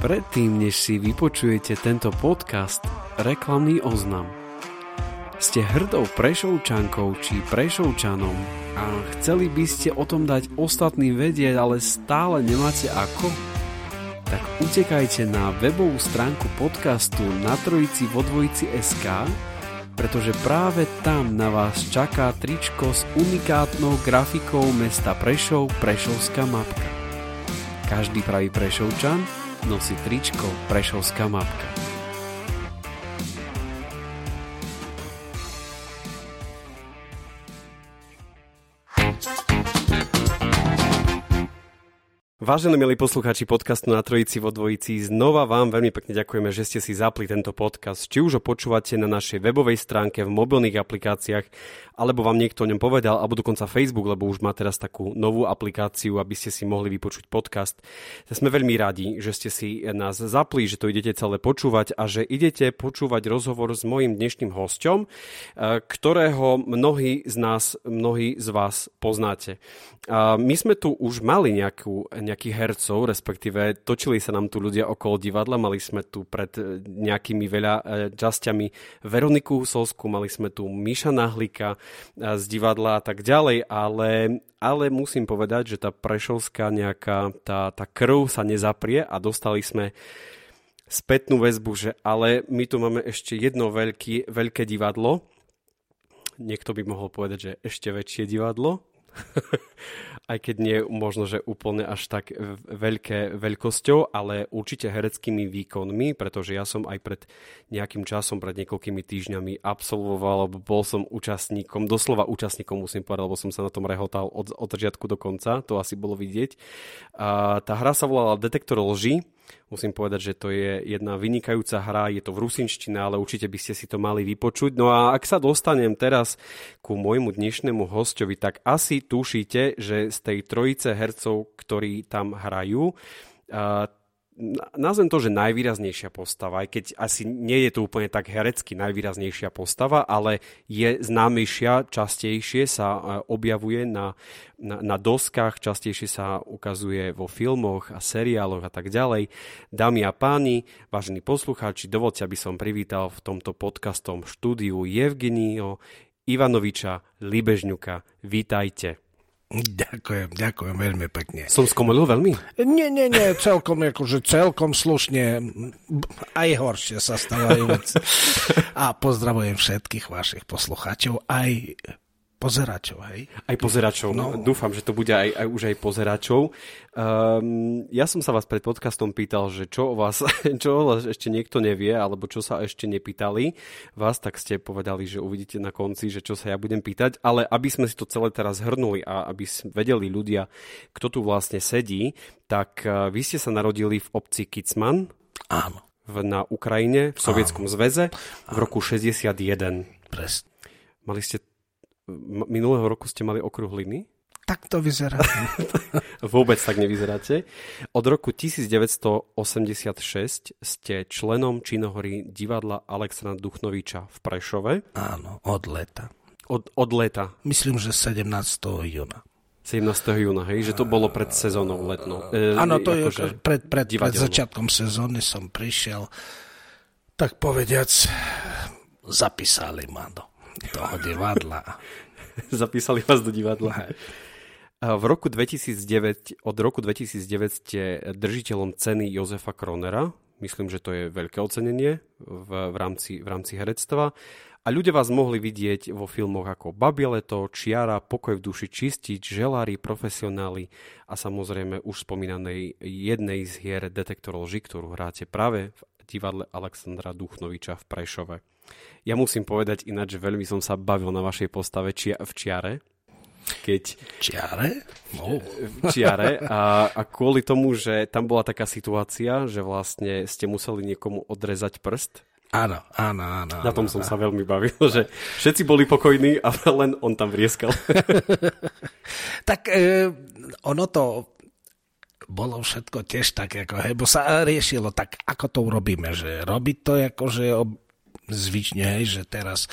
Predtým, než si vypočujete tento podcast, reklamný oznam. Ste hrdou prešovčankou či prešovčanom a chceli by ste o tom dať ostatným vedieť, ale stále nemáte ako? Tak utekajte na webovú stránku podcastu na trojici vo dvojici SK, pretože práve tam na vás čaká tričko s unikátnou grafikou mesta Prešov Prešovská mapka. Každý pravý Prešovčan nosí tričko Prešovská mapka. Vážení milí poslucháči podcastu na Trojici vo Dvojici, znova vám veľmi pekne ďakujeme, že ste si zapli tento podcast. Či už ho počúvate na našej webovej stránke, v mobilných aplikáciách, alebo vám niekto o ňom povedal, alebo dokonca Facebook, lebo už má teraz takú novú aplikáciu, aby ste si mohli vypočuť podcast. Sme veľmi radi, že ste si nás zapli, že to idete celé počúvať a že idete počúvať rozhovor s mojim dnešným hosťom, eh, ktorého mnohí z nás, mnohí z vás poznáte. My sme tu už mali nejakú, nejakých hercov, respektíve točili sa nám tu ľudia okolo divadla, mali sme tu pred eh, nejakými veľa eh, časťami Veroniku Husovskú, mali sme tu Miša Nahlika, z divadla a tak ďalej, ale, ale musím povedať, že tá prešovská nejaká, tá, tá krv sa nezaprie a dostali sme spätnú väzbu, že ale my tu máme ešte jedno veľký, veľké divadlo. Niekto by mohol povedať, že ešte väčšie divadlo. aj keď nie možno, že úplne až tak veľké veľkosťou, ale určite hereckými výkonmi, pretože ja som aj pred nejakým časom, pred niekoľkými týždňami absolvoval, alebo bol som účastníkom, doslova účastníkom musím povedať, lebo som sa na tom rehotal od, od začiatku do konca, to asi bolo vidieť. A tá hra sa volala Detektor lži, Musím povedať, že to je jedna vynikajúca hra, je to v rusinštine, ale určite by ste si to mali vypočuť. No a ak sa dostanem teraz ku môjmu dnešnému hostovi, tak asi tušíte, že z tej trojice hercov, ktorí tam hrajú, nazvem to, že najvýraznejšia postava, aj keď asi nie je to úplne tak herecky najvýraznejšia postava, ale je známejšia, častejšie sa e, objavuje na, na, na doskách, častejšie sa ukazuje vo filmoch a seriáloch a tak ďalej. Dámy a páni, vážení poslucháči, dovolte, aby som privítal v tomto podcastom štúdiu Evgenio Ivanoviča Libežňuka. Vítajte. Ďakujem, ďakujem veľmi pekne. Som skomolil veľmi? Nie, nie, nie, celkom, akože celkom slušne, aj horšie sa stávajú veci. A pozdravujem všetkých vašich poslucháčov, aj pozeračov, hej? Aj pozeračov, no. dúfam, že to bude aj, aj už aj pozeračov. Um, ja som sa vás pred podcastom pýtal, že čo o vás, čo o vás ešte niekto nevie, alebo čo sa ešte nepýtali vás, tak ste povedali, že uvidíte na konci, že čo sa ja budem pýtať, ale aby sme si to celé teraz hrnuli a aby vedeli ľudia, kto tu vlastne sedí, tak uh, vy ste sa narodili v obci Kicman. Áno. V, na Ukrajine, v Sovietskom Áno. zväze v roku 61. Presne. Mali ste minulého roku ste mali okruhliny? Tak to vyzerá. Vôbec tak nevyzeráte. Od roku 1986 ste členom činohory divadla Aleksandra Duchnoviča v Prešove. Áno, od leta. Od, od leta? Myslím, že 17. júna. 17. júna, hej? Že to bolo pred sezónou letnou. E, Áno, to je akože pred, pred, pred začiatkom sezóny som prišiel, tak povediac, zapísali ma do toho divadla. Zapísali vás do divadla. V roku 2009, od roku 2009 ste držiteľom ceny Jozefa Kronera. Myslím, že to je veľké ocenenie v, v, rámci, v rámci herectva. A ľudia vás mohli vidieť vo filmoch ako Babieleto, Čiara, Pokoj v duši čistiť, Želári, Profesionáli a samozrejme už spomínanej jednej z hier Detektor lži, ktorú hráte práve divadle Alexandra Duchnoviča v Prešove. Ja musím povedať ináč, že veľmi som sa bavil na vašej postave čia, v čiare. Keď... Čiare? No. V čiare. A, a kvôli tomu, že tam bola taká situácia, že vlastne ste museli niekomu odrezať prst, Áno, áno, áno. Na tom áno, som áno. sa veľmi bavil, že všetci boli pokojní a len on tam vrieskal. tak e, ono to bolo všetko tiež tak, ako, hej, bo sa riešilo tak, ako to urobíme, že robiť to akože ob, zvyčne, hej, že teraz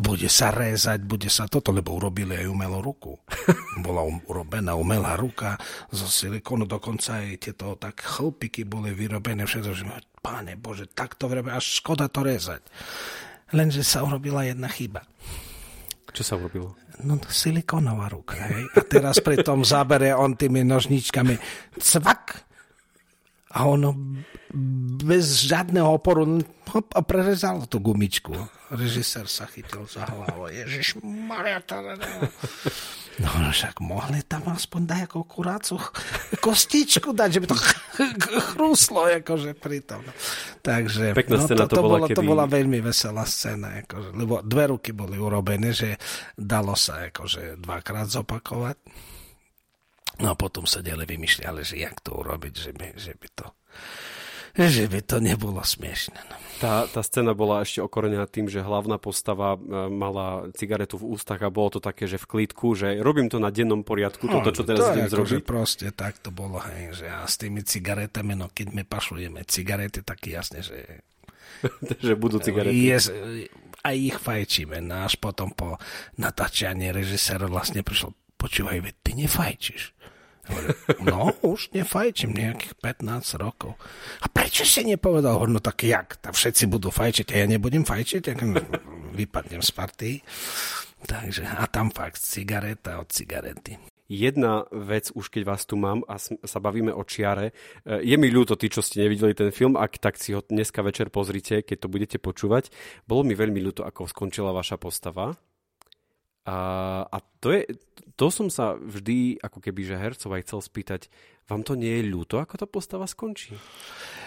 bude sa rézať, bude sa toto, lebo urobili aj umelú ruku. Bola um, urobená umelá ruka zo silikonu, dokonca aj tieto tak chlpiky boli vyrobené, všetko, že páne Bože, tak to vrebe, až škoda to rézať. Lenže sa urobila jedna chyba. Čo sa urobilo? No silikonová ruka, hej. A teraz pri tom zábere on tými nožničkami cvak a ono bez žiadneho oporu hop, a prerezalo tú gumičku. Režisér sa chytil za hlavu. Ježiš, Maria, No, no však mohli tam aspoň dať ako kurácu kostičku dať, že by to chrúslo akože pri tom. Takže Pekná no, to, to, bola, kedy... to bola veľmi veselá scéna, akože, lebo dve ruky boli urobené, že dalo sa akože dvakrát zopakovať. No a potom sa ďalej vymýšľali, že jak to urobiť, že by, že by to že by to nebolo smiešne. No. Tá, tá scéna bola ešte okorenená tým, že hlavná postava e, mala cigaretu v ústach a bolo to také, že v klídku, že robím to na dennom poriadku, no, toto, čo teraz to idem ako, zrobiť. Proste tak to bolo, hej, že a s tými cigaretami, no keď my pašujeme cigarety, tak jasne, že... že budú cigarety. Je, a ich fajčíme. No až potom po natáčaní režisér vlastne prišiel, počúvaj, ty nefajčíš. No, už nefajčím nejakých 15 rokov. A prečo si nepovedal? No tak jak? Tak všetci budú fajčiť a ja nebudem fajčiť? Tak vypadnem z party. Takže, a tam fakt cigareta od cigarety. Jedna vec, už keď vás tu mám a sa bavíme o čiare, je mi ľúto, tí, čo ste nevideli ten film, ak tak si ho dneska večer pozrite, keď to budete počúvať. Bolo mi veľmi ľúto, ako skončila vaša postava. A, a to, je, to som sa vždy, ako keby, že hercov aj chcel spýtať, vám to nie je ľúto, ako tá postava skončí?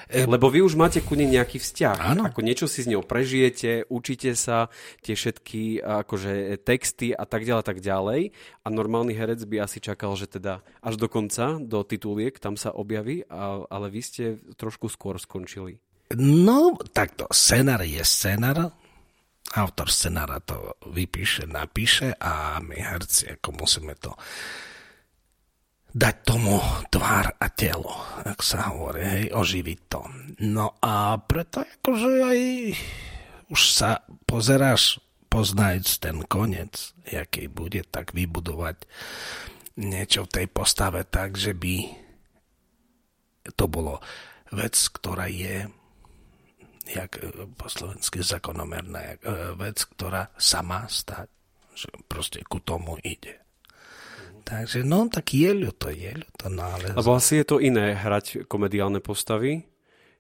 E... Lebo vy už máte ku nej nejaký vzťah. Áno. Ako niečo si s ňou prežijete, učíte sa tie všetky akože, texty a tak ďalej, tak ďalej. A normálny herec by asi čakal, že teda až do konca, do tituliek, tam sa objaví, a, ale vy ste trošku skôr skončili. No, takto, scenár je scenár, autor scenára to vypíše, napíše a my herci ako musíme to dať tomu tvár a telo, ak sa hovorí, hej, oživiť to. No a preto akože aj už sa pozeráš poznajúc ten koniec, jaký bude, tak vybudovať niečo v tej postave tak, že by to bolo vec, ktorá je jak po slovensky zakonomerná vec, ktorá sa má stať. Že proste ku tomu ide. Takže no, tak je ľuto, je ľuto, no ale... Lebo asi je to iné hrať komediálne postavy,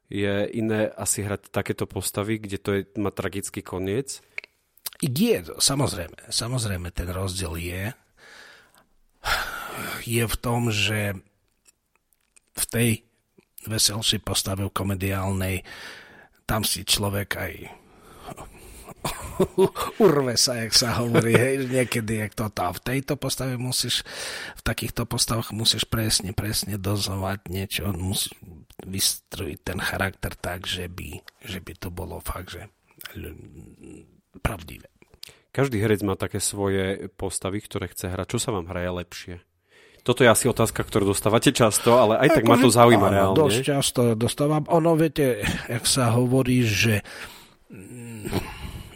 je iné asi hrať takéto postavy, kde to je, má tragický koniec. Je, samozrejme, samozrejme ten rozdiel je, je v tom, že v tej veselšej postave komediálnej tam si človek aj urve sa, jak sa hovorí, hej, niekedy jak toto. A v tejto postave musíš, v takýchto postavách musíš presne, presne dozovať niečo, musíš vystrojiť ten charakter tak, že by, že by to bolo fakt, že pravdivé. Každý herec má také svoje postavy, ktoré chce hrať. Čo sa vám hraje lepšie? Toto je asi otázka, ktorú dostávate často, ale aj tak ma to zaujíma áno, reálne. Dosť často dostávam. Ono, viete, jak sa hovorí, že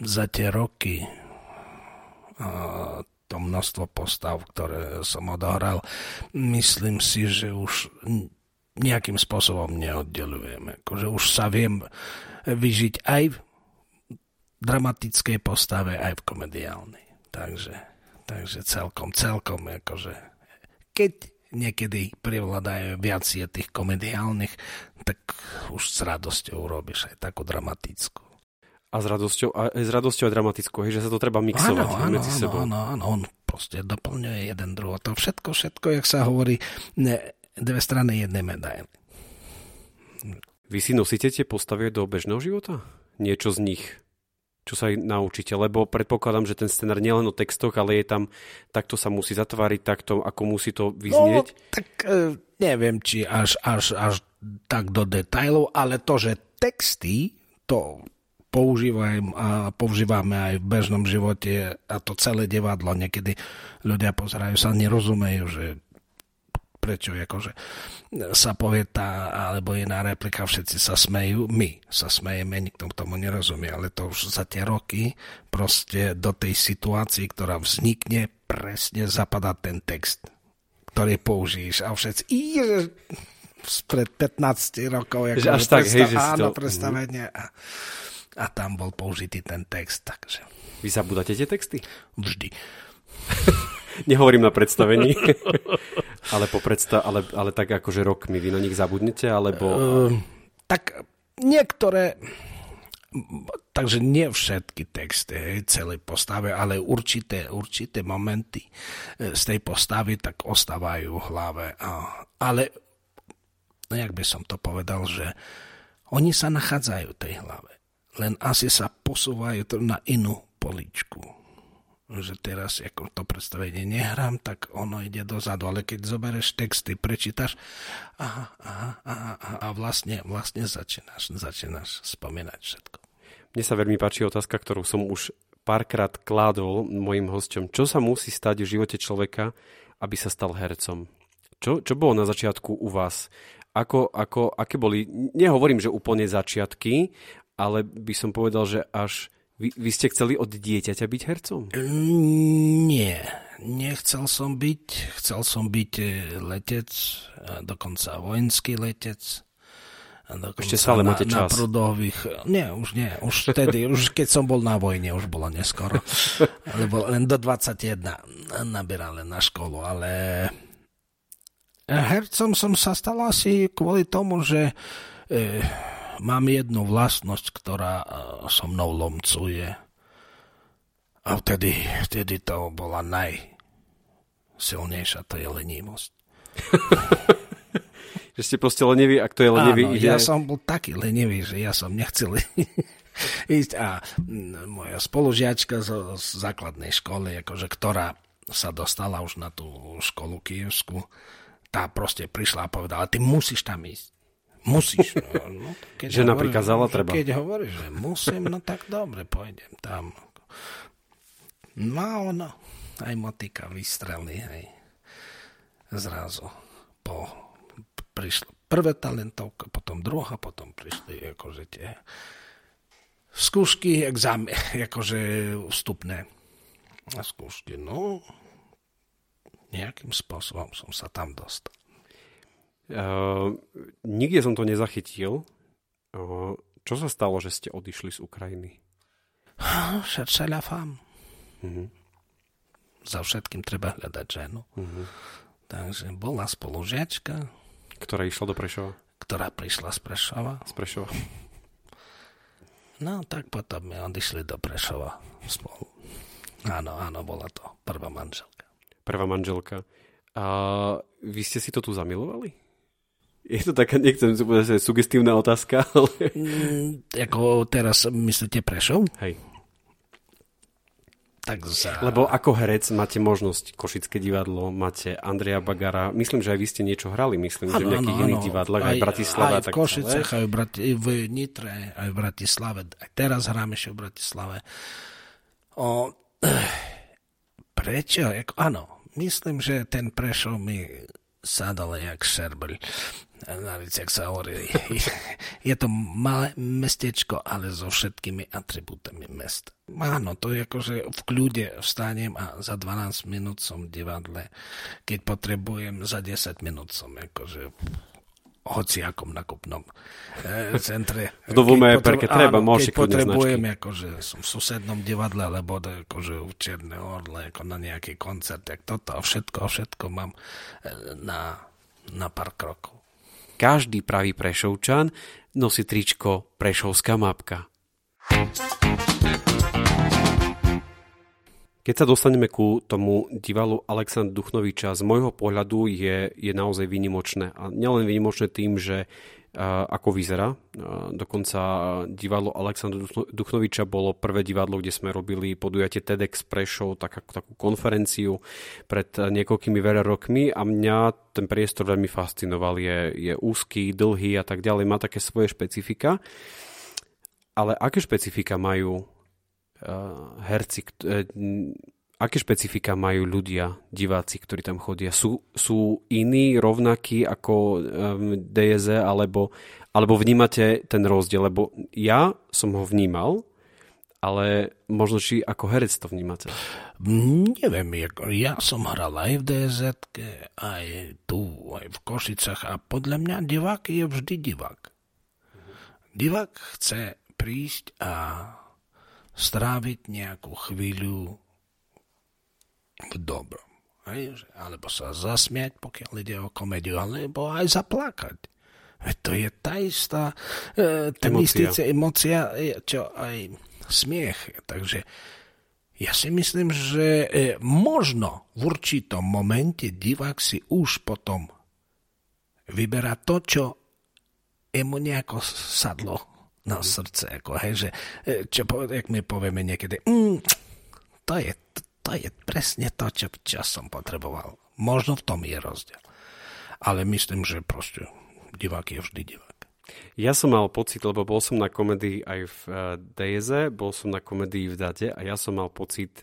za tie roky to množstvo postav, ktoré som odohral, myslím si, že už nejakým spôsobom neoddelujeme. Akože už sa viem vyžiť aj v dramatickej postave, aj v komediálnej. Takže, takže celkom, celkom, akože keď niekedy privládajú viac je tých komediálnych, tak už s radosťou urobíš aj takú dramatickú. A s radosťou, a s radosťou a dramatickou, že sa to treba mixovať áno, áno, medzi áno, sebou. Áno, áno, on proste doplňuje jeden druhý. To všetko, všetko, jak sa hovorí, ne, dve strany jednej medaily. Vy si nosíte tie postavy do bežného života? Niečo z nich? Čo sa aj naučíte? Lebo predpokladám, že ten scenár nie len o textoch, ale je tam, takto sa musí zatváriť, takto, ako musí to vyznieť. No, tak e, neviem, či až, až, až tak do detajlov, ale to, že texty, to používam a používame aj v bežnom živote a to celé divadlo. Niekedy ľudia pozerajú sa, nerozumejú, že prečo akože sa povie tá alebo iná replika, všetci sa smejú, my sa smejeme, nikto tomu nerozumie, ale to už za tie roky proste do tej situácii, ktorá vznikne, presne zapadá ten text, ktorý použiješ a všetci, pred 15 rokov, ako až tak, hej, že áno, to... predstavenie a, a tam bol použitý ten text, takže... Vy zabudáte tie texty? Vždy. Nehovorím na predstavení, ale, po predstav, ale, ale tak akože rokmi vy na nich zabudnete, alebo... Uh, tak niektoré, takže nie všetky texty hej, celej postave, ale určité, určité momenty e, z tej postavy tak ostávajú v hlave. A, ale, no jak by som to povedal, že oni sa nachádzajú v tej hlave, len asi sa posúvajú na inú poličku že teraz ako to predstavenie nehrám, tak ono ide dozadu. Ale keď zoberieš texty, prečítaš aha, aha, aha, aha, a vlastne, vlastne začínaš, začínaš spomínať všetko. Mne sa veľmi páči otázka, ktorú som už párkrát kládol mojim hosťom. Čo sa musí stať v živote človeka, aby sa stal hercom? Čo, čo bolo na začiatku u vás? Ako, ako, aké boli, nehovorím, že úplne začiatky, ale by som povedal, že až vy, vy ste chceli od dieťaťa byť hercom? Nie, nechcel som byť. Chcel som byť e, letec, dokonca vojenský letec. Ešte stále máte čas. Na prudových, nie, už nie. Už vtedy, už keď som bol na vojne, už bolo neskoro. Lebo len do 21 nabierali na školu, ale hercom som sa stal asi kvôli tomu, že e, mám jednu vlastnosť, ktorá e, so mnou lomcuje. A vtedy, vtedy to bola najsilnejšia, to je lenivosť. že ste proste leniví, ak to je lenivý, Áno, ide... ja som bol taký lenivý, že ja som nechcel ísť. A moja spolužiačka z, z základnej školy, akože, ktorá sa dostala už na tú školu kievsku, tá proste prišla a povedala, ty musíš tam ísť. Musíš. No, keď Žena hovorí, prikázala, treba. Keď hovoríš, že musím, no tak dobre, pôjdem tam. No a ono, aj motika vystrelí, hej. Zrazu po, prišlo prvé talentovka, potom druhá, potom prišli akože tie skúšky, exámy, akože vstupné skúšky. No, nejakým spôsobom som sa tam dostal. Uh, nikde som to nezachytil. Uh, čo sa stalo, že ste odišli z Ukrajiny? Srdce ľafám. Uh-huh. Za všetkým treba hľadať ženu. Uh-huh. Takže bola spolužiačka. Ktorá išla do Prešova? Ktorá prišla z Prešova. Z Prešova. No, tak potom my odišli do Prešova spolu. Áno, áno, bola to prvá manželka. Prvá manželka. A vy ste si to tu zamilovali? Je to taká, nechcem povedať, sugestívna otázka, ale... Mm, ako teraz myslíte Prešov? Hej. Tak za... Lebo ako herec máte možnosť Košické divadlo, máte Andreja Bagara, myslím, že aj vy ste niečo hrali, myslím, ano, že v nejakých ano, iných divadlách, aj, aj v Bratislave. Aj v Košicech, aj v, Brati- v Nitre, aj v Bratislave. Aj teraz hráme ešte v Bratislave. O, prečo? Jako, áno, myslím, že ten Prešov mi sadal jak šerbeľ navíc, jak sa hovorí, je to malé mestečko, ale so všetkými atribútami mesta. Áno, to je ako, že v kľude vstanem a za 12 minút som v divadle. Keď potrebujem, za 10 minút som akože hociakom nakupnom e, centre. V Novom perke treba, môžeš keď potrebujem, akože som v susednom divadle, alebo akože v Černé orle, ako na nejaký koncert, tak toto a všetko, všetko mám e, na, na pár krokov. Každý pravý prešovčan nosí tričko Prešovská mapka. Keď sa dostaneme ku tomu divalu Aleksandr Duchnoviča, z môjho pohľadu je, je naozaj výnimočné. A nielen výnimočné tým, že ako vyzerá. Dokonca divadlo Aleksandra Duchnoviča bolo prvé divadlo, kde sme robili podujatie TEDx Prešov, tak, takú konferenciu pred niekoľkými veľa rokmi a mňa ten priestor veľmi fascinoval. Je, je úzky, dlhý a tak ďalej, má také svoje špecifika. Ale aké špecifika majú uh, herci, uh, aké špecifika majú ľudia, diváci, ktorí tam chodia? Sú, sú iní, rovnakí ako um, DZ, alebo, alebo vnímate ten rozdiel? Lebo ja som ho vnímal, ale možno či ako herec to vnímate? Neviem, ja som hral aj v DZ, aj tu, aj v Košicach a podľa mňa divák je vždy divák. Divák chce prísť a stráviť nejakú chvíľu v dobrom. Hej? Alebo sa zasmiať, pokiaľ ide o komédiu, alebo aj zaplakať. Veď to je tá istá, e, ten istý emocia, čo aj smiech. Takže ja si myslím, že e, možno v určitom momente divák si už potom vyberá to, čo mu nejako sadlo na srdce. Ako, hej, že, e, čo, jak my povieme niekedy, mm, to je, to je presne to, čo, čo som potreboval. Možno v tom je rozdiel. Ale myslím, že proste divák je vždy divák. Ja som mal pocit, lebo bol som na komedii aj v eh, Dejeze, bol som na komedii v Dade a ja som mal pocit,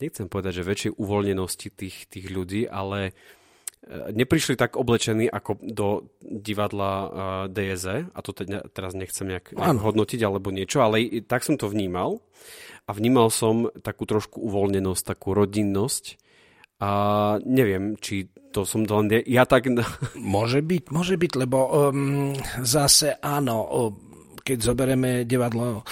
nechcem povedať, že väčšej uvoľnenosti tých, tých ľudí, ale uh, neprišli tak oblečení ako do divadla uh, eh, DZ, a to teď, teraz nechcem nejak, nejak hodnotiť alebo niečo, ale tak som to vnímal a vnímal som takú trošku uvoľnenosť, takú rodinnosť. A neviem, či to som to len ja tak... Môže byť, môže byť, lebo um, zase áno, keď zoberieme divadlo um,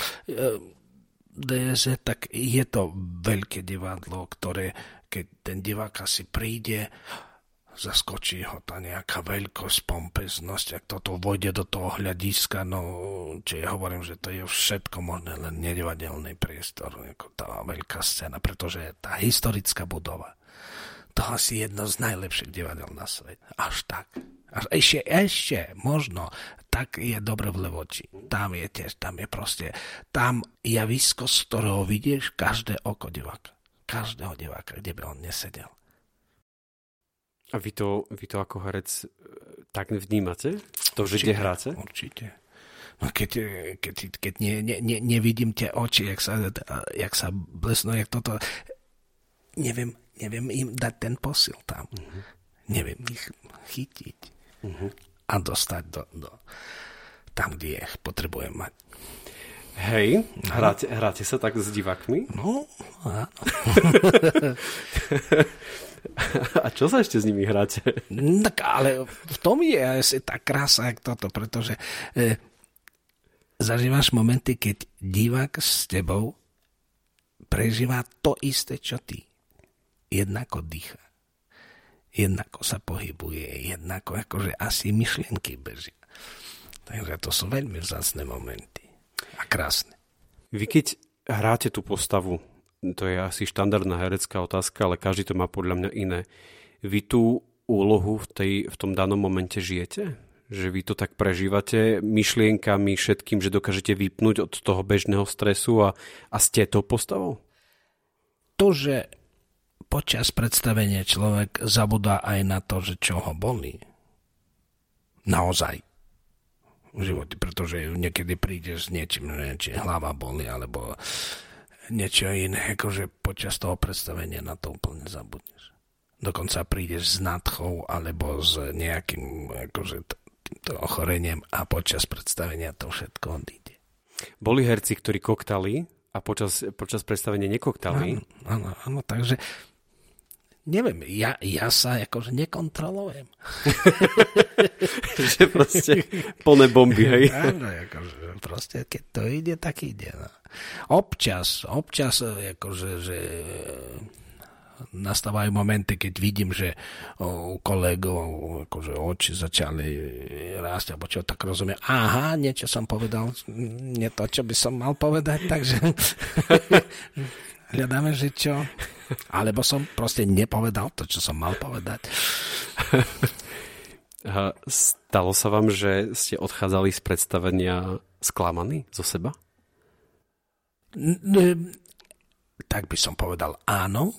DZ, tak je to veľké divadlo, ktoré keď ten divák asi príde, zaskočí ho tá nejaká veľkosť, pompeznosť, ak toto vojde do toho hľadiska, no, či ja hovorím, že to je všetko možné, len nedivadelný priestor, ako tá veľká scéna, pretože tá historická budova, to asi jedno z najlepších divadel na svete. Až tak. Až ešte, ešte, možno, tak je dobre v Levoči. Tam je tiež, tam je proste, tam javisko, z ktorého vidieš každé oko diváka. Každého diváka, kde by on nesedel. A vy to, vy to ako herec e, tak vnímate? To, že kde hráte? Určite. No keď, keď, keď ne, ne, ne, nevidím tie oči, jak sa, jak sa blesnú, jak toto, neviem, neviem im dať ten posil tam. Uh-huh. Neviem ich chytiť uh-huh. a dostať do, do, tam, kde ich potrebujem mať. Hej, hráte, hráte sa tak s divákmi? No, áno. A čo sa ešte s nimi hráte? Tak ale v tom je asi tá krása, jak toto, pretože e, zažívaš momenty, keď divák s tebou prežíva to isté, čo ty. Jednako dýcha. Jednako sa pohybuje, jednako akože asi myšlienky bežia. Takže to sú veľmi vzácne momenty. A krásne. Vy keď hráte tú postavu, to je asi štandardná herecká otázka, ale každý to má podľa mňa iné. Vy tú úlohu v, tej, v tom danom momente žijete? Že vy to tak prežívate myšlienkami, všetkým, že dokážete vypnúť od toho bežného stresu a, a ste to postavou? To, že počas predstavenia človek zabudá aj na to, že čo ho bolí. Naozaj v živote, pretože niekedy príde s niečím, či hlava boli, alebo niečo iné, akože počas toho predstavenia na to úplne zabudneš. Dokonca prídeš s nadchou alebo s nejakým akože týmto ochorením a počas predstavenia to všetko odíde. Boli herci, ktorí koktali a počas, počas predstavenia nekoktali? Áno, áno, áno takže neviem, ja, ja sa akože nekontrolujem. že proste plné bomby, hej? Áno, akože proste keď to ide, tak ide. No. Občas, občas akože, že nastávajú momenty, keď vidím, že u kolegov akože oči začali rásť, alebo čo, tak rozumiem, aha, niečo som povedal, nie to, čo by som mal povedať, takže hľadáme, že čo, alebo som proste nepovedal to, čo som mal povedať. Stalo sa vám, že ste odchádzali z predstavenia sklamaní zo seba? Tak by som povedal áno.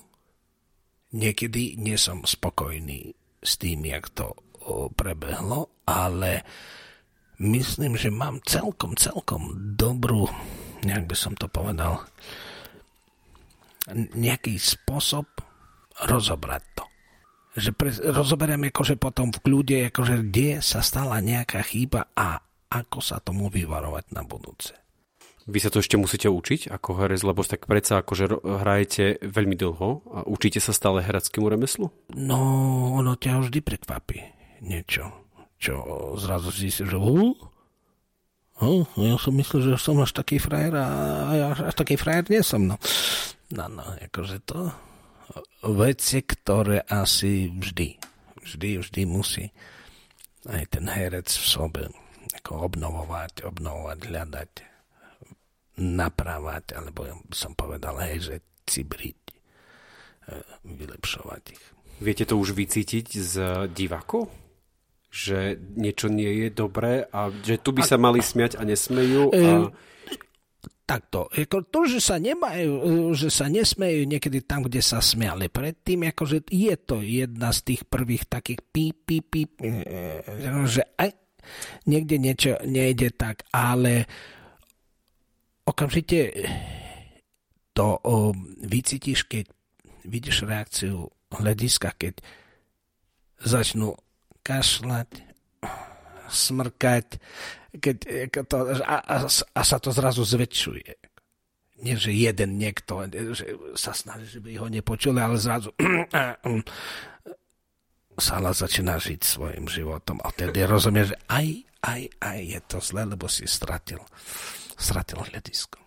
Niekedy nie som spokojný s tým, jak to prebehlo, ale myslím, že mám celkom, celkom dobrú, nejak by som to povedal, nejaký spôsob rozobrať to že pre, rozoberieme akože potom v kľude, akože kde sa stala nejaká chyba a ako sa tomu vyvarovať na budúce. Vy sa to ešte musíte učiť ako herec, lebo tak predsa akože hrajete veľmi dlho a učíte sa stále hereckému remeslu? No, ono ťa vždy prekvapí niečo, čo zrazu si že uh, uh, ja som myslel, že som až taký frajer a ja až taký frajer nie som. No, no, no akože to veci, ktoré asi vždy, vždy, vždy musí aj ten herec v sobe ako obnovovať, obnovovať, hľadať, napravať, alebo som povedal, hej, že cibriť, e, vylepšovať ich. Viete to už vycítiť z divákov? Že niečo nie je dobré a že tu by sa mali smiať a nesmejú? A... Takto, ako to, že sa nemajú, že sa nesmejú niekedy tam, kde sa smiali predtým, akože je to jedna z tých prvých takých píp, píp, píp, že aj niekde niečo nejde tak, ale okamžite to o, vycítiš, keď vidíš reakciu hľadiska, keď začnú kašľať, smrkať, keď, to, a, a, a sa to zrazu zväčšuje. Nie, že jeden niekto že sa snaží, že by ho nepočuli, ale zrazu Sala začína žiť svojim životom a vtedy rozumie, že aj, aj, aj je to zle, lebo si stratil, stratil hľadisko.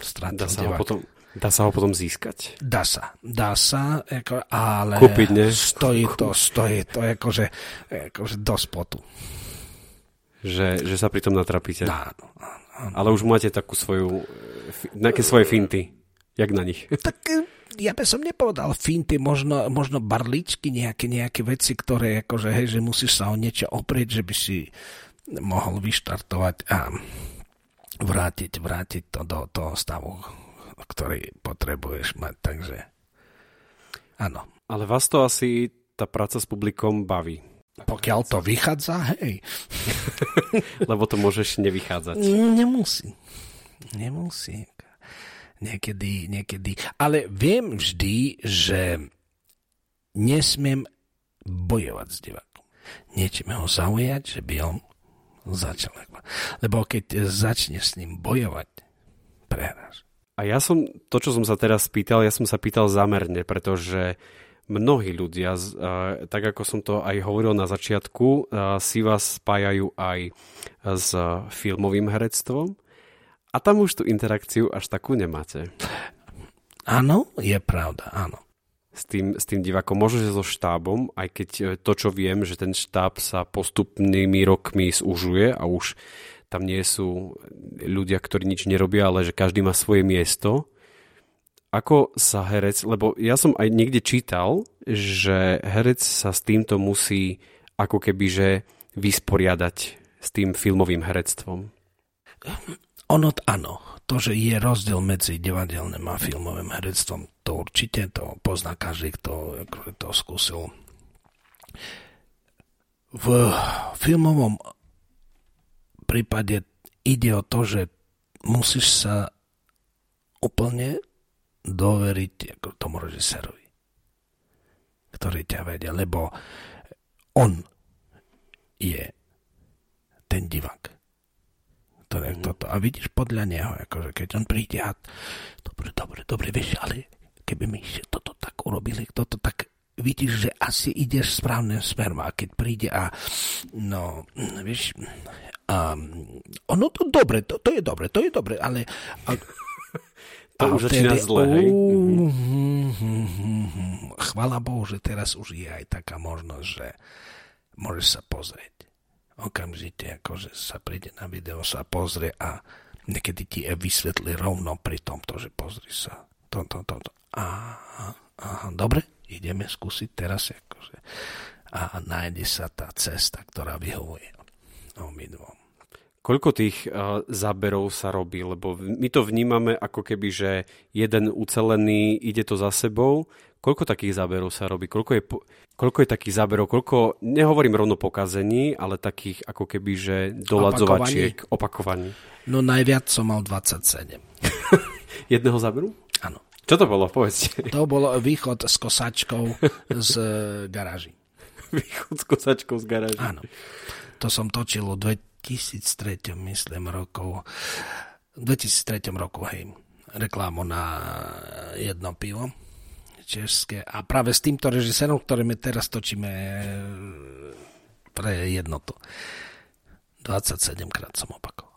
Stratil dá sa, ho potom, dá sa ho potom získať? Dá sa, dá sa, ako, ale Kúpiť, ne? stojí to, stojí to, akože, akože dosť potu že, že sa pri tom natrapíte. Áno, áno. Ale už máte takú svoju, nejaké svoje finty. Jak na nich? Tak e, ja by som nepovedal finty, možno, možno barličky, nejaké, nejaké veci, ktoré akože, hej, že musíš sa o niečo oprieť, že by si mohol vyštartovať a vrátiť, vrátiť to do toho stavu, ktorý potrebuješ mať. Takže áno. Ale vás to asi tá práca s publikom baví. Pokiaľ to vychádza, hej. Lebo to môžeš nevychádzať. Nemusí. Nemusí. Niekedy, niekedy. Ale viem vždy, že nesmiem bojovať s divákom. Niečím ho zaujať, že by on začal. Lebo keď začneš s ním bojovať, prehráš. A ja som, to, čo som sa teraz spýtal, ja som sa pýtal zamerne, pretože mnohí ľudia, tak ako som to aj hovoril na začiatku, si vás spájajú aj s filmovým herectvom a tam už tú interakciu až takú nemáte. Áno, je pravda, áno. S tým, s tým divákom, možno, že so štábom, aj keď e, to, čo viem, že ten štáb sa postupnými rokmi zúžuje a už tam nie sú ľudia, ktorí nič nerobia, ale že každý má svoje miesto, ako sa herec, lebo ja som aj niekde čítal, že herec sa s týmto musí ako keby že vysporiadať s tým filmovým herectvom. Ono áno, to, že je rozdiel medzi divadelným a filmovým herectvom, to určite to pozná každý, kto to skúsil. V filmovom prípade ide o to, že musíš sa úplne doveriť tomu režisérovi, ktorý ťa vedia, lebo on je ten divák. Ktoré, mm. toto. A vidíš podľa neho, akože keď on príde a dobre, dobre, dobre, vieš, ale keby mi ešte toto tak urobili, toto tak vidíš, že asi ideš správnym smerom a keď príde a no, vieš, um, ono to dobre, to, to je dobre, to je dobre, ale a, to a už začína zle, hej? Chvala Bohu, že teraz už je aj taká možnosť, že môžeš sa pozrieť. Okamžite, akože sa príde na video, sa pozrie a niekedy ti je vysvetli rovno pri tomto, že pozri sa. To, to, to, to. Aha, aha, dobre, ideme skúsiť teraz. Akože. a nájde sa tá cesta, ktorá vyhovuje obidvom. Koľko tých uh, záberov sa robí? Lebo my to vnímame ako keby, že jeden ucelený ide to za sebou. Koľko takých záberov sa robí? Koľko je, koľko je takých záberov? Koľko, nehovorím rovno pokazení, ale takých ako keby, že doladzovačiek, opakovaní. No najviac som mal 27. Jedného záberu? Áno. Čo to bolo? Povedzte. To bolo východ s kosačkou z garáži. východ s kosačkou z garáži. Áno. To som točil o 2003, myslím, rokov. V 2003 roku, hej, reklámu na jedno pivo české a práve s týmto režisérom, my teraz točíme pre jednotu. 27 krát som opakoval.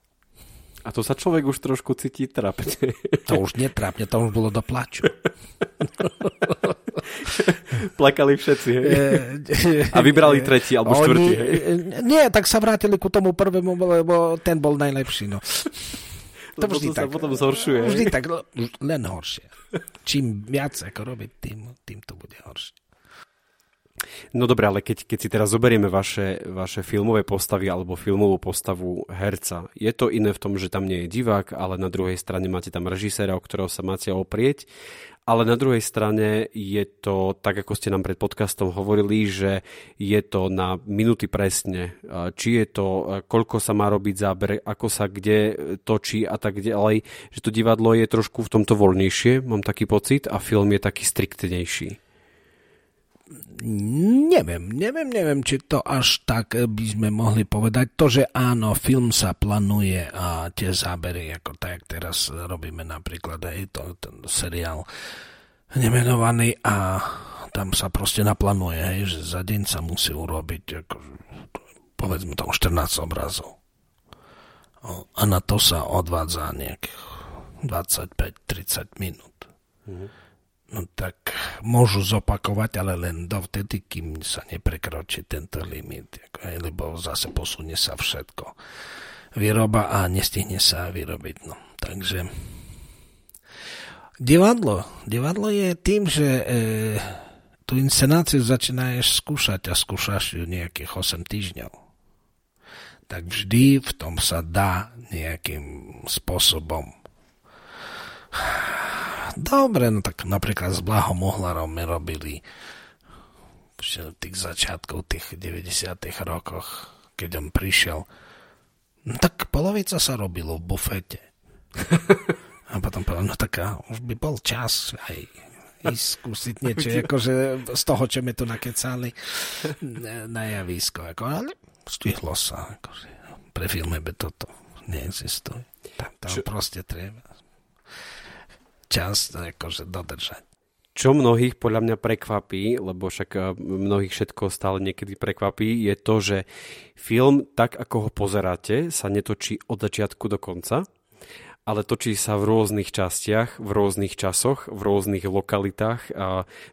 A to sa človek už trošku cíti trápne. To už netrápne, to už bolo do plaču. Plakali všetci, hej? A vybrali tretí alebo štvrtý, hej? Nie, tak sa vrátili ku tomu prvému, lebo ten bol najlepší, no. To vždy tak. sa potom zhoršuje. Vždy tak, len horšie. Čím viac ako robiť, tým, tým to bude horšie. No dobre, ale keď, keď si teraz zoberieme vaše, vaše filmové postavy alebo filmovú postavu herca, je to iné v tom, že tam nie je divák, ale na druhej strane máte tam režiséra, o ktorého sa máte oprieť ale na druhej strane je to, tak ako ste nám pred podcastom hovorili, že je to na minuty presne. Či je to, koľko sa má robiť záber, ako sa kde točí a tak ďalej. Že to divadlo je trošku v tomto voľnejšie, mám taký pocit, a film je taký striktnejší. Neviem, neviem, neviem, či to až tak by sme mohli povedať. To, že áno, film sa plánuje a tie zábery, ako tak teraz robíme napríklad aj to, ten seriál nemenovaný a tam sa proste naplánuje, hej, že za deň sa musí urobiť ako, povedzme to 14 obrazov. A na to sa odvádza nejakých 25-30 minút. Mm-hmm no tak môžu zopakovať, ale len dovtedy, kým sa neprekročí tento limit, lebo zase posunie sa všetko. Výroba a nestihne sa vyrobiť. No. Takže divadlo. Divadlo je tým, že e, tú inscenáciu začínaš skúšať a skúšaš ju nejakých 8 týždňov. Tak vždy v tom sa dá nejakým spôsobom Dobre, no tak napríklad s Blahom Uhlarom my robili v tých začiatkov, tých 90 rokoch, keď on prišiel, no tak polovica sa robilo v bufete. A potom povedal, no tak už by bol čas aj ísť skúsiť niečo, akože z toho, čo mi tu nakecali na javisko. Ako, ale stihlo sa. Akože, pre filme by toto neexistuje. Tam, tam proste treba čas akože dodržať. Čo mnohých podľa mňa prekvapí, lebo však eh, mnohých všetko stále niekedy prekvapí, je to, že film, tak ako ho pozeráte, sa netočí od začiatku do konca, ale točí sa v rôznych častiach, v rôznych časoch, v rôznych lokalitách.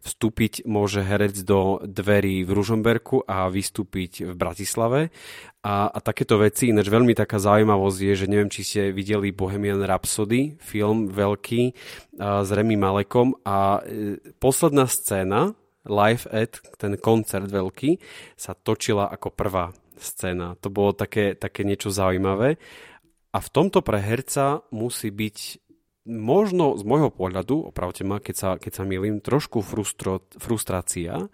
Vstúpiť môže herec do dverí v Ružomberku a vystúpiť v Bratislave. A, a takéto veci, ináč veľmi taká zaujímavosť je, že neviem, či ste videli Bohemian Rhapsody, film veľký s Remy Malekom a e, posledná scéna, Live at, ten koncert veľký, sa točila ako prvá scéna. To bolo také, také niečo zaujímavé. A v tomto pre herca musí byť možno z môjho pohľadu, opravte ma, keď sa, keď sa milím, trošku frustro, frustrácia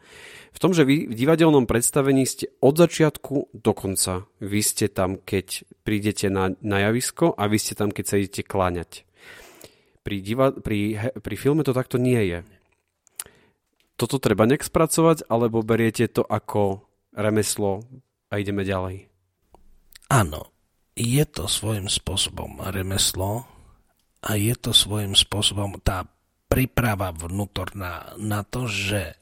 v tom, že vy v divadelnom predstavení ste od začiatku do konca. Vy ste tam, keď prídete na, na javisko a vy ste tam, keď sa idete kláňať. Pri, diva, pri, pri filme to takto nie je. Toto treba nejak spracovať, alebo beriete to ako remeslo a ideme ďalej? Áno, je to svojím spôsobom remeslo a je to svojím spôsobom tá príprava vnútorná na to, že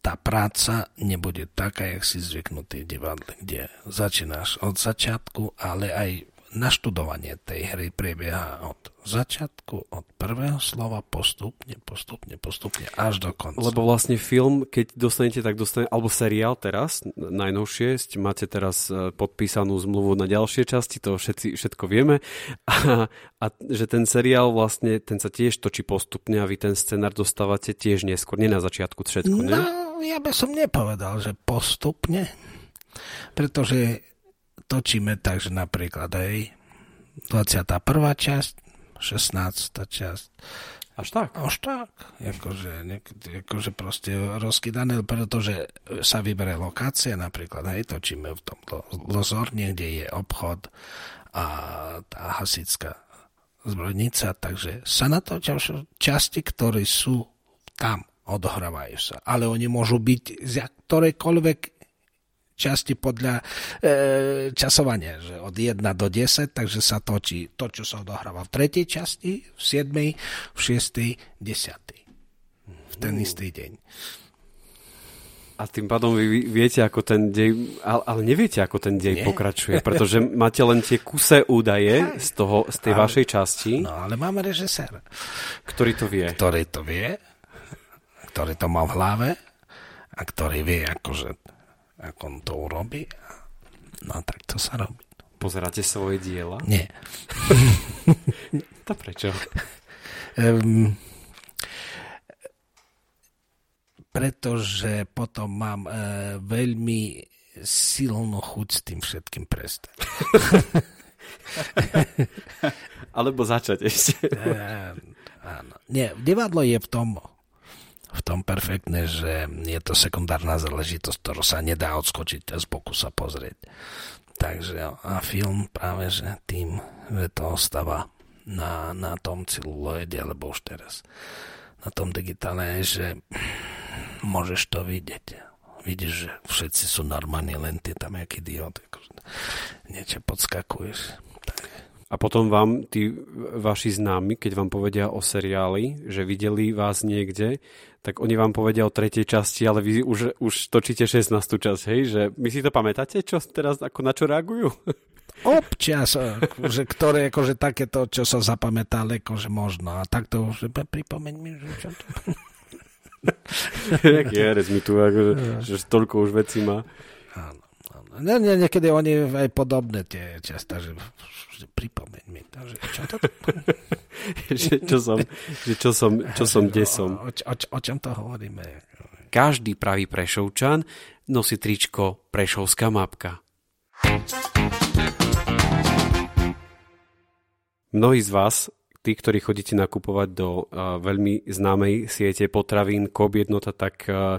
tá práca nebude taká, jak si zvyknutý v divadle, kde začínaš od začiatku, ale aj naštudovanie tej hry prebieha od začiatku, od prvého slova postupne, postupne, postupne až do konca. Lebo vlastne film, keď dostanete, tak dostanete, alebo seriál teraz, najnovšie, máte teraz e, podpísanú zmluvu na ďalšie časti, to všetci, všetko vieme. A, a že ten seriál vlastne, ten sa tiež točí postupne a vy ten scenár dostávate tiež neskôr, nie na začiatku všetko, ne? No, ja by som nepovedal, že postupne, pretože točíme tak, že napríklad aj 21. časť, 16. časť, až tak? Až tak. Akože, akože proste rozkydané, pretože sa vyberie lokácia, napríklad, hej, točíme v tom lozorne, kde je obchod a tá hasická zbrojnica, takže sa natáčajú časti, ktoré sú tam, odohrávajú sa. Ale oni môžu byť z ktorejkoľvek časti podľa e, časovania, že od 1 do 10, takže sa točí to, čo sa odohráva v tretej časti, v 7, v 6, 10. V ten uh. istý deň. A tým pádom vy viete, ako ten dej, ale, ale neviete, ako ten dej Nie. pokračuje, pretože máte len tie kuse údaje z, toho, z tej ale, vašej časti. No, ale máme režisér. Ktorý to vie. Ktorý to vie, ktorý to má v hlave a ktorý vie, akože ako on to urobí. No tak to sa robí. Pozeráte svoje diela? Nie. to prečo? Um, pretože potom mám uh, veľmi silnú chuť s tým všetkým prestať. Alebo začať ešte. uh, áno. Nie, divadlo je v tom v tom perfektné, že je to sekundárna záležitosť, ktorú sa nedá odskočiť a z boku sa pozrieť. Takže a film práve, že tým, že to ostáva na, na tom celuloide, alebo už teraz na tom digitále, že môžeš to vidieť. Vidíš, že všetci sú normálni, len ty tam jak idiot. Akože niečo podskakuješ. Tak. A potom vám tí vaši známi, keď vám povedia o seriáli, že videli vás niekde, tak oni vám povedia o tretej časti, ale vy už, už točíte 16. časť, hej? Že my si to pamätáte, čo teraz, ako na čo reagujú? Občas, že ktoré akože takéto, čo sa zapamätá, akože možno. A takto už, pripomeň mi, že čo to... Jak je, mi tu, akože, že toľko už vecí má. Áno, Nie, nie, niekedy oni aj podobné tie často, že, že pripomeň mi to, že čo to... že čo som, že čo som, čo som, kde som. O, o, o čom to hovoríme? Každý pravý prešovčan nosí tričko Prešovská mapka. Mnohí z vás, tí, ktorí chodíte nakupovať do uh, veľmi známej siete potravín Kob jednota, tak uh,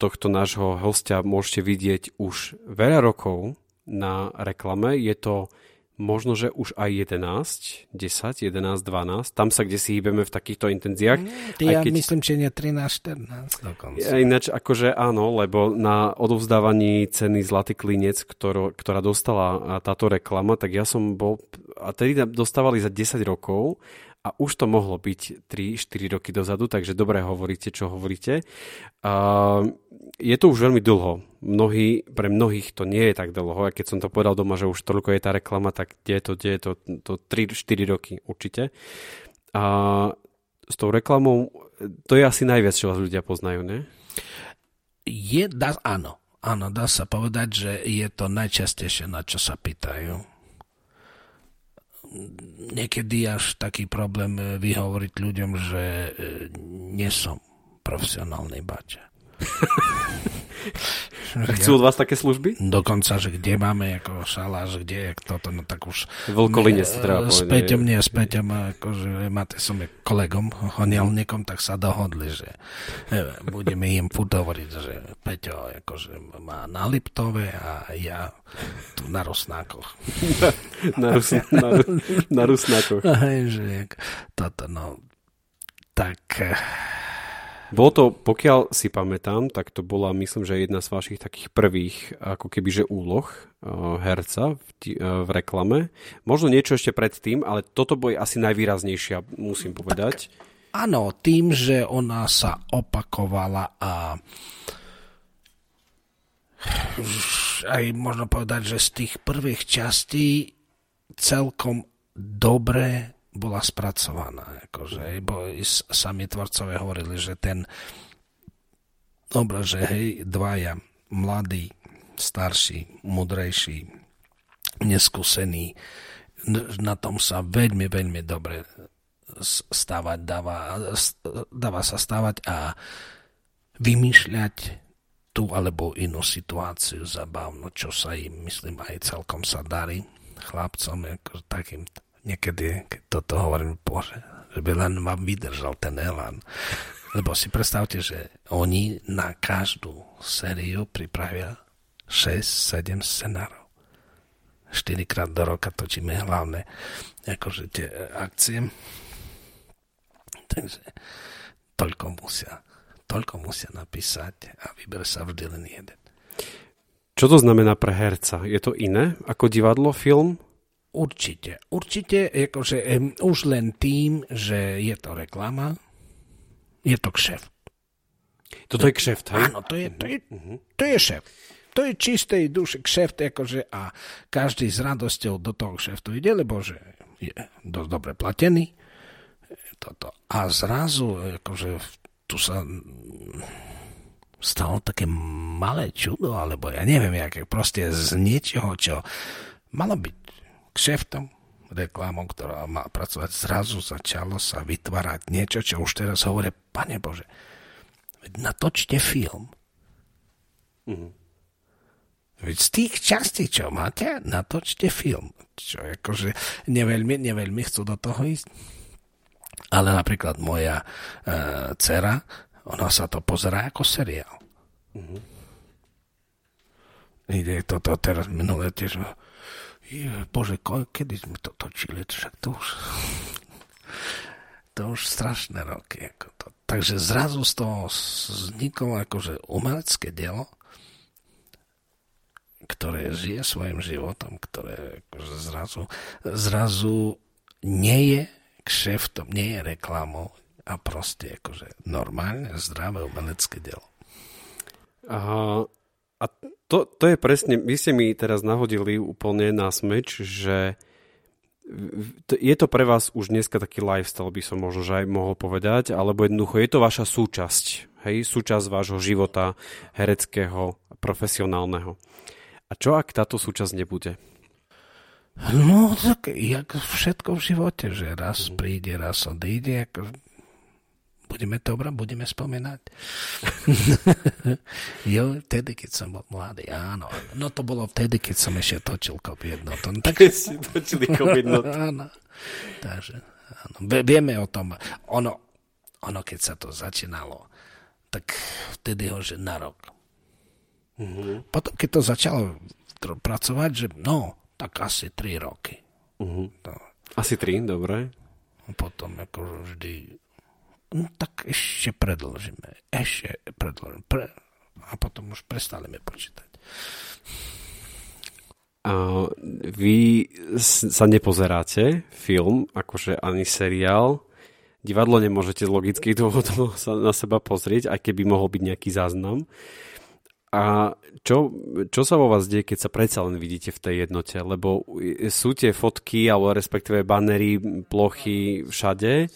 tohto nášho hostia môžete vidieť už veľa rokov na reklame. Je to možno, že už aj 11, 10, 11, 12. Tam sa kde si hýbeme v takýchto intenziách. Mm, ja keď... myslím, že nie 13, 14 dokonca. Ináč akože áno, lebo na odovzdávaní ceny Zlatý klinec, ktorú, ktorá dostala táto reklama, tak ja som bol, a tedy dostávali za 10 rokov a už to mohlo byť 3-4 roky dozadu, takže dobre hovoríte, čo hovoríte. A je to už veľmi dlho. Mnohí, pre mnohých to nie je tak dlho. A keď som to povedal doma, že už toľko je tá reklama, tak je to, je to, to 3-4 roky určite. A s tou reklamou, to je asi najviac, čo vás ľudia poznajú, ne? Je, dá, áno. Áno, dá sa povedať, že je to najčastejšie, na čo sa pýtajú niekedy až taký problém eh, vyhovoriť ľuďom, že eh, nie som profesionálny bača. Chcú od vás také služby? Dokonca, že kde máme ako šaláš, kde je toto, no tak už... Veľkoline si treba. S Peťom, nie, s Peťom, akože máte som kolegom, honielnikom, tak sa dohodli, že e, budeme im furt hovoriť, že Peťo akože má na Liptove a ja tu na Rusnákoch. na, Rus, na, na Rusnákoch. že toto, no, tak bolo to, pokiaľ si pamätám, tak to bola, myslím, že jedna z vašich takých prvých, ako keby, že úloh uh, herca v, uh, v reklame. Možno niečo ešte predtým, ale toto bolo asi najvýraznejšia, musím povedať. Tak, áno, tým, že ona sa opakovala a aj možno povedať, že z tých prvých častí celkom dobre bola spracovaná. Akože, bo sami tvorcové hovorili, že ten obraz, že hej, dvaja, mladí, starší, mudrejší, neskúsení, na tom sa veľmi, veľmi dobre stávať, dáva, dáva sa stávať a vymýšľať tú alebo inú situáciu zabavnú, čo sa im, myslím, aj celkom sa darí chlapcom, ako takým niekedy, keď toto hovorím, bože, že by len vám vydržal ten elán. Lebo si predstavte, že oni na každú sériu pripravia 6-7 scenárov. 4 krát do roka točíme hlavné akože tie akcie. Takže toľko musia, toľko musia napísať a vyber sa vždy len jeden. Čo to znamená pre herca? Je to iné ako divadlo, film? Určite. Určite, akože, um, už len tým, že je to reklama, je to kšeft. Toto je kšeft, hej? Áno, to je, to je, to je šéf. To je čistej duše kšeft, akože a každý s radosťou do toho kšeftu ide, lebo že je dosť dobre platený. Toto. A zrazu, akože tu sa stalo také malé čudo, alebo ja neviem, aké proste z niečoho, čo malo byť kšeftom, reklamou, ktorá má pracovať, zrazu začalo sa vytvárať niečo, čo už teraz hovorí, pane Bože, natočte film. Mm. Veď z tých častí, čo máte, natočte film. Čo akože neveľmi, neveľmi chcú do toho ísť. Ale napríklad moja uh, dcera, ona sa to pozerá ako seriál. Mm-hmm. Ide toto teraz minulé tiež ko, kedy sme to točili, však to už to už strašné roky. Ako to. Takže zrazu z toho vzniklo akože umelecké dielo, ktoré žije svojim životom, ktoré akože zrazu, zrazu nie je kšeftom, nie je reklamou a proste akože normálne zdravé umelecké dielo. Aha, a to, to je presne, vy ste mi teraz nahodili úplne na smeč, že je to pre vás už dneska taký lifestyle, by som možno že aj mohol povedať, alebo jednoducho je to vaša súčasť, hej, súčasť vášho života hereckého, profesionálneho. A čo ak táto súčasť nebude? No, tak jak všetko v živote, že raz príde, raz odíde, ako budeme to brať, budeme spomenať. jo, vtedy, keď som bol mladý, áno. No to bolo vtedy, keď som ešte točil kop jednoton. Tak... Keď si točili kop áno. Takže, áno. Vieme o tom. Ono, ono, keď sa to začínalo, tak vtedy ho, že na rok. Uh-huh. Potom, keď to začalo pracovať, že no, tak asi 3 roky. Uh-huh. No. Asi 3, dobre. Potom ako vždy no tak ešte predložíme, ešte predložíme. Pre... A potom už prestaneme počítať. A vy sa nepozeráte film, akože ani seriál. Divadlo nemôžete z logických dôvodov sa na seba pozrieť, aj keby mohol byť nejaký záznam. A čo, čo sa vo vás deje, keď sa predsa len vidíte v tej jednote? Lebo sú tie fotky, alebo respektíve banery, plochy všade,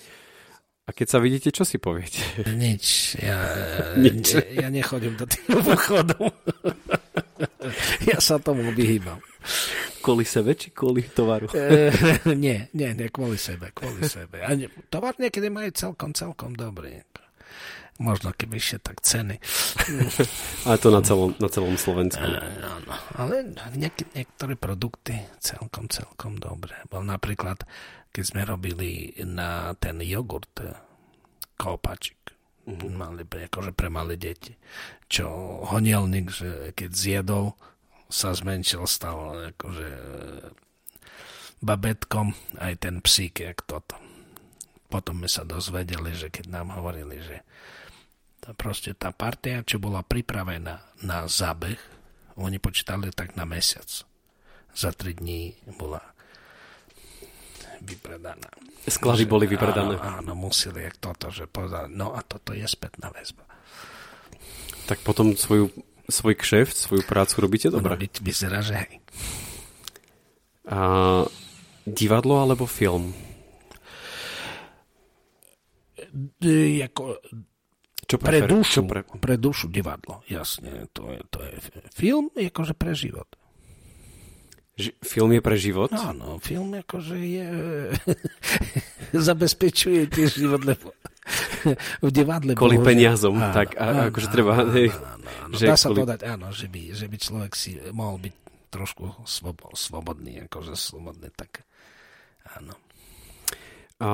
a keď sa vidíte, čo si poviete? Nič. Ja, Nič. ja nechodím do tých obchodov. ja sa tomu vyhýbam. Kvôli sebe, či kvôli tovaru? e, nie, nie, nie, kvôli sebe, kvôli sebe. A tovar niekedy majú celkom, celkom dobrý. Možno keby ešte tak ceny. Ale to na celom, na celom Slovensku. E, áno, ale niek- niektoré produkty celkom, celkom dobré. Bol napríklad keď sme robili na ten jogurt eh, kopačik. Mm-hmm. Mali akože pre malé deti. Čo honielník, že keď zjedol, sa zmenšil, stal akože eh, babetkom aj ten psík, jak toto. Potom sme sa dozvedeli, že keď nám hovorili, že tá proste tá partia, čo bola pripravená na zábeh, oni počítali tak na mesiac. Za tri dní bola vypredaná. Sklady boli vypredané. Áno, áno, museli jak toto, že povedali, no a toto je spätná väzba. Tak potom svoju, svoj kšeft, svoju prácu robíte dobre? Robiť vyzerá, že hej. A, divadlo alebo film? D- ako, čo pre dušu, Čo pre... pre dušu divadlo, jasne. To je, to je film, akože pre život. Ži- film je pre život? Áno, film akože je... zabezpečuje tiež život, lebo v divadle... Kvôli peniazom, Áno, tak a- áno, akože treba, áno, áno, áno. že Dá sa kvôli- povedať, áno, že by, že by človek si mohol byť trošku svobo, slobodný, akože slobodný, tak áno. A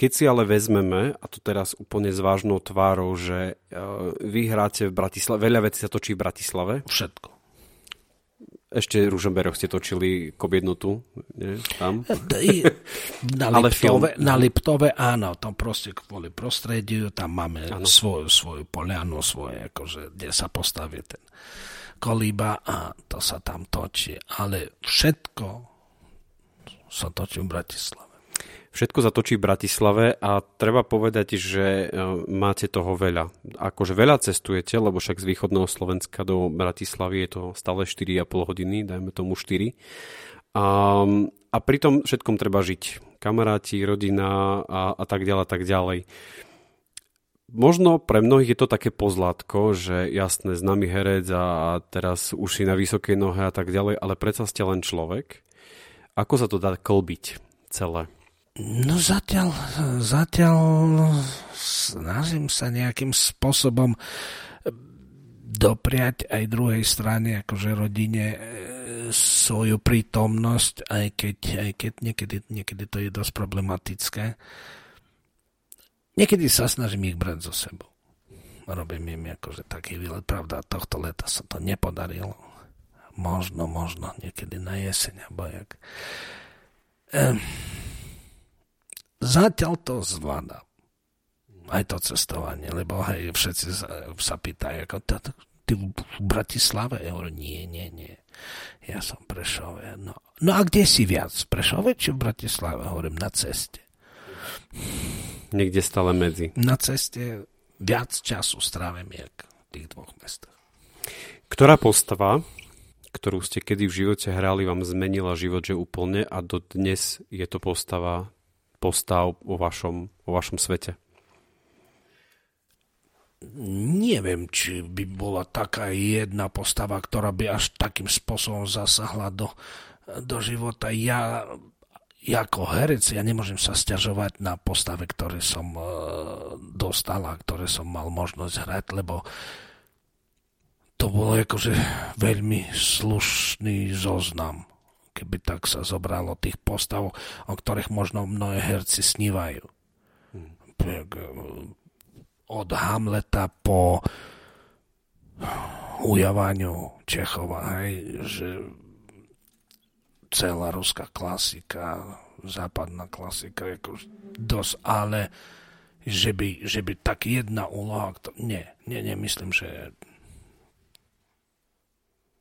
keď si ale vezmeme, a to teraz úplne s vážnou tvárou, že uh, vy hráte v Bratislave, veľa vecí sa točí v Bratislave, Všetko. ešte Ružomberok ste točili kobjednutu, nie? tam. I Na Liptove, na Liptove, áno, tam proste kvôli prostrediu, tam máme svoju, svoju polianu, svoje, akože, kde sa postaví ten kolíba a to sa tam točí. Ale všetko sa točí v Bratislave. Všetko sa točí v Bratislave a treba povedať, že uh, máte toho veľa. Akože veľa cestujete, lebo však z východného Slovenska do Bratislavy je to stále 4,5 hodiny, dajme tomu 4. A, a pri tom všetkom treba žiť. Kamaráti, rodina a, a tak ďalej, a tak ďalej. Možno pre mnohých je to také pozlátko, že jasné, známy herec a teraz už si na vysokej nohe a tak ďalej, ale predsa ste len človek. Ako sa to dá klbiť celé? No zatiaľ, zatiaľ snažím sa nejakým spôsobom dopriať aj druhej strane, akože rodine, e, svoju prítomnosť, aj keď, aj keď niekedy, niekedy to je dosť problematické. Niekedy sa snažím ich brať so sebou. Robím im akože taký výlet. Pravda, tohto leta sa to nepodarilo. Možno, možno niekedy na jeseň, alebo jak. Ehm, zatiaľ to zvládam. Aj to cestovanie, lebo hej, všetci sa, pýtajú, ako to, ty v Bratislave? Ja hovorím, nie, nie, nie. Ja som v Prešove. No, no a kde si viac? V Prešove či v Bratislave? Hovorím, na ceste. Niekde stále medzi. Na ceste viac času strávim, jak v tých dvoch mestách. Ktorá postava, ktorú ste kedy v živote hrali, vám zmenila život, že úplne a dodnes je to postava postav vo vašom, vo vašom svete? Neviem, či by bola taká jedna postava, ktorá by až takým spôsobom zasahla do, do života. Ja ja ako herec, ja nemôžem sa stiažovať na postave, ktoré som e, dostal a ktoré som mal možnosť hrať, lebo to bolo akože veľmi slušný zoznam, keby tak sa zobralo tých postav, o ktorých možno mnohé herci snívajú. E, Od Hamleta po ujavaniu Čechova, hej, že celá ruská klasika, západná klasika, ako dosť, ale že by, že by tak jedna úloha, nie, nie, nemyslím, že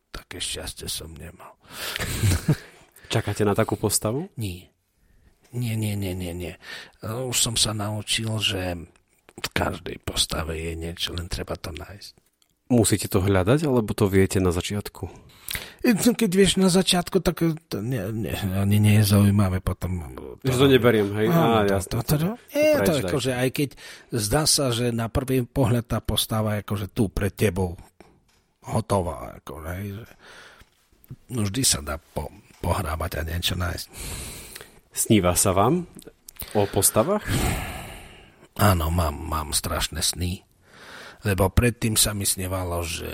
také šťastie som nemal. Čakáte na takú postavu? Nie. Nie, nie, nie, nie, nie. Už som sa naučil, že v každej postave je niečo, len treba to nájsť. Musíte to hľadať, alebo to viete na začiatku? Keď vieš na začiatku, tak to nie, nie, ani nie je zaujímavé potom. Že to neberiem, hej? Á, to, jasné. to, to, to, je to akože, aj keď zdá sa, že na prvý pohľad tá postava je akože tu pred tebou hotová. Ako, hej, že, no vždy sa dá po, pohrávať a niečo nájsť. Sníva sa vám o postavách? Áno, mám, mám strašné sny. Lebo predtým sa mi snevalo, že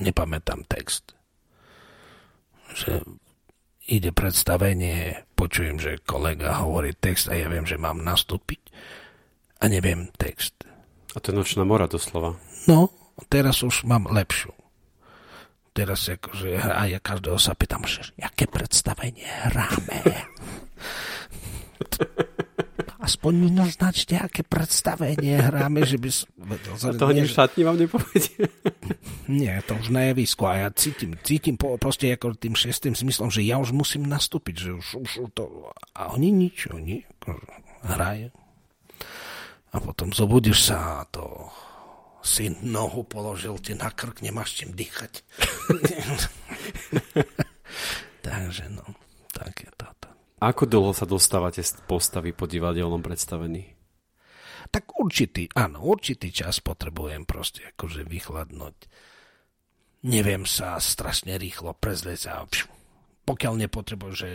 nepamätám text. Že ide predstavenie, počujem, že kolega hovorí text a ja viem, že mám nastúpiť a neviem text. A to je nočná mora doslova. No, teraz už mám lepšiu. Teraz akože, a ja každého sa pýtam, že aké predstavenie hráme. Aspoň naznačte, aké predstavenie hráme, že by som vedel. A to ani v šatni vám nepovedie? Nie, to už na javisku a ja cítim, cítim po, proste ako tým šestým zmyslom, že ja už musím nastúpiť, že už, už to... A oni nič, oni akože hrajú. A potom zobudíš sa a to si nohu položil ti na krk, nemáš čím dýchať. Takže no, tak je to. Ako dlho sa dostávate z postavy po divadelnom predstavení? Tak určitý, áno, určitý čas potrebujem proste akože vychladnúť. Neviem sa strašne rýchlo prezliecť a pšu, pokiaľ nepotrebujem, že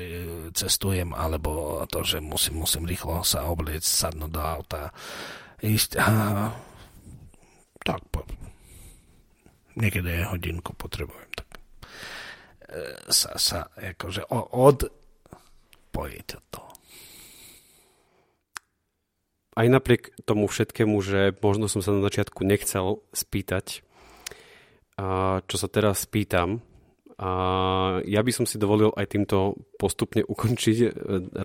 cestujem, alebo to, že musím, musím rýchlo sa obliecť, sadnúť do auta, ísť a tak po, niekedy hodinku potrebujem, tak e, sa, sa akože od pojiť od toho. Aj napriek tomu všetkému, že možno som sa na začiatku nechcel spýtať, a čo sa teraz spýtam, a ja by som si dovolil aj týmto postupne ukončiť e,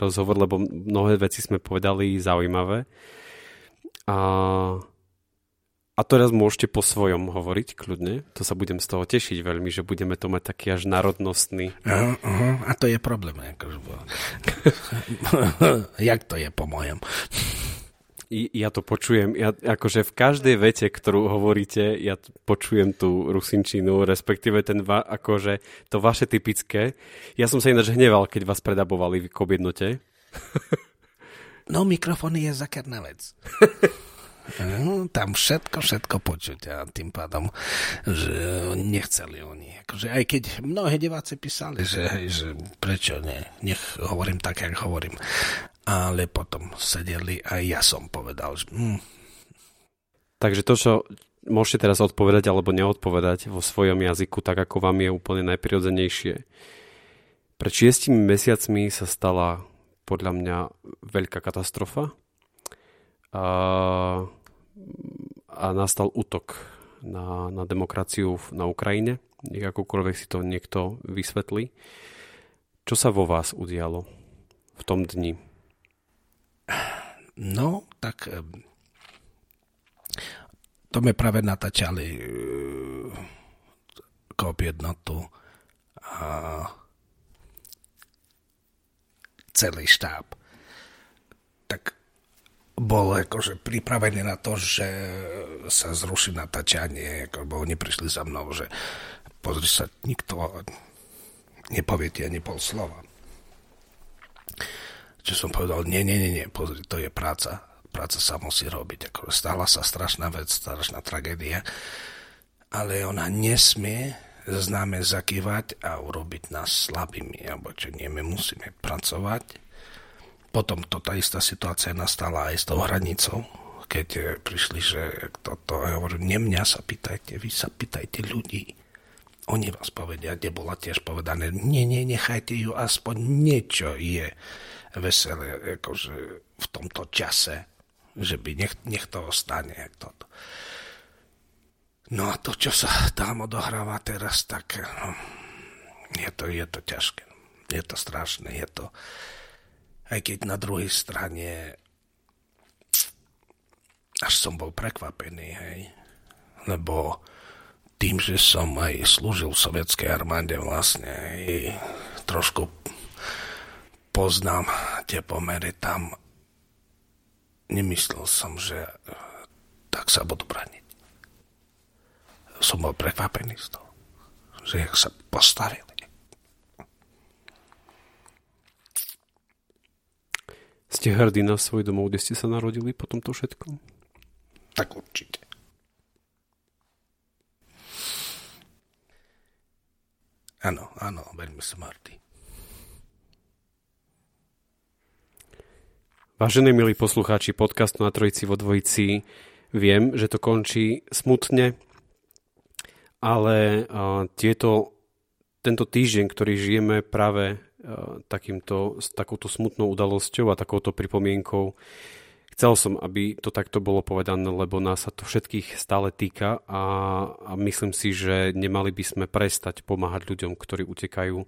rozhovor, lebo mnohé veci sme povedali zaujímavé. A, a teraz môžete po svojom hovoriť kľudne. To sa budem z toho tešiť veľmi, že budeme to mať taký až národnostný. Uh, uh, a to je problém. Akože, Jak to je po mojom? ja to počujem, ja, akože v každej vete, ktorú hovoríte, ja počujem tú rusinčinu, respektíve ten va, akože to vaše typické. Ja som sa ináč hneval, keď vás predabovali k objednote. No, mikrofón je zakerná vec. tam všetko, všetko počuť a tým pádom, že nechceli oni. Akože aj keď mnohé diváci písali, že, že prečo nie, nech hovorím tak, jak hovorím ale potom sedeli a ja som povedal, že... Mm. Takže to, čo môžete teraz odpovedať alebo neodpovedať vo svojom jazyku, tak ako vám je úplne najprirodzenejšie. Pred šiestimi mesiacmi sa stala podľa mňa veľká katastrofa a, a nastal útok na, na demokraciu na Ukrajine. Akokoľvek si to niekto vysvetlí. Čo sa vo vás udialo v tom dni? No, tak to sme práve natáčali e, kop jednotu a celý štáb. Tak bol akože pripravený na to, že sa zruší natáčanie, lebo oni prišli za mnou, že pozri sa, nikto nepovie ti ani pol slova čo som povedal, nie, nie, nie, nie, pozri, to je práca. Práca sa musí robiť. Ako stala sa strašná vec, strašná tragédia, ale ona nesmie známe zakývať a urobiť nás slabými, alebo čo nie, my musíme pracovať. Potom to tá istá situácia nastala aj s tou hranicou, keď eh, prišli, že toto, ja hovorím, nie mňa sa pýtajte, vy sa pýtajte ľudí. Oni vás povedia, kde bola tiež povedané, nie, nie, nechajte ju, aspoň niečo je veselé akože v tomto čase, že by nech, nech to ostane. Toto. No a to, čo sa tam odohráva teraz, tak no, je, to, je to ťažké. Je to strašné. Je to, aj keď na druhej strane až som bol prekvapený, hej. Lebo tým, že som aj slúžil v sovietskej armáde vlastne, hej, trošku poznám tie pomery tam. Nemyslel som, že tak sa budú braniť. Som bol prekvapený z toho, že jak sa postavili. Ste hrdí na svoj domov, kde ste sa narodili po tomto všetkom? Tak určite. Áno, áno, veľmi som hrdý. Vážení milí poslucháči podcastu na Trojici vo Dvojici, viem, že to končí smutne, ale tieto, tento týždeň, ktorý žijeme práve takýmto, s takouto smutnou udalosťou a takouto pripomienkou, chcel som, aby to takto bolo povedané, lebo nás sa to všetkých stále týka a, a myslím si, že nemali by sme prestať pomáhať ľuďom, ktorí utekajú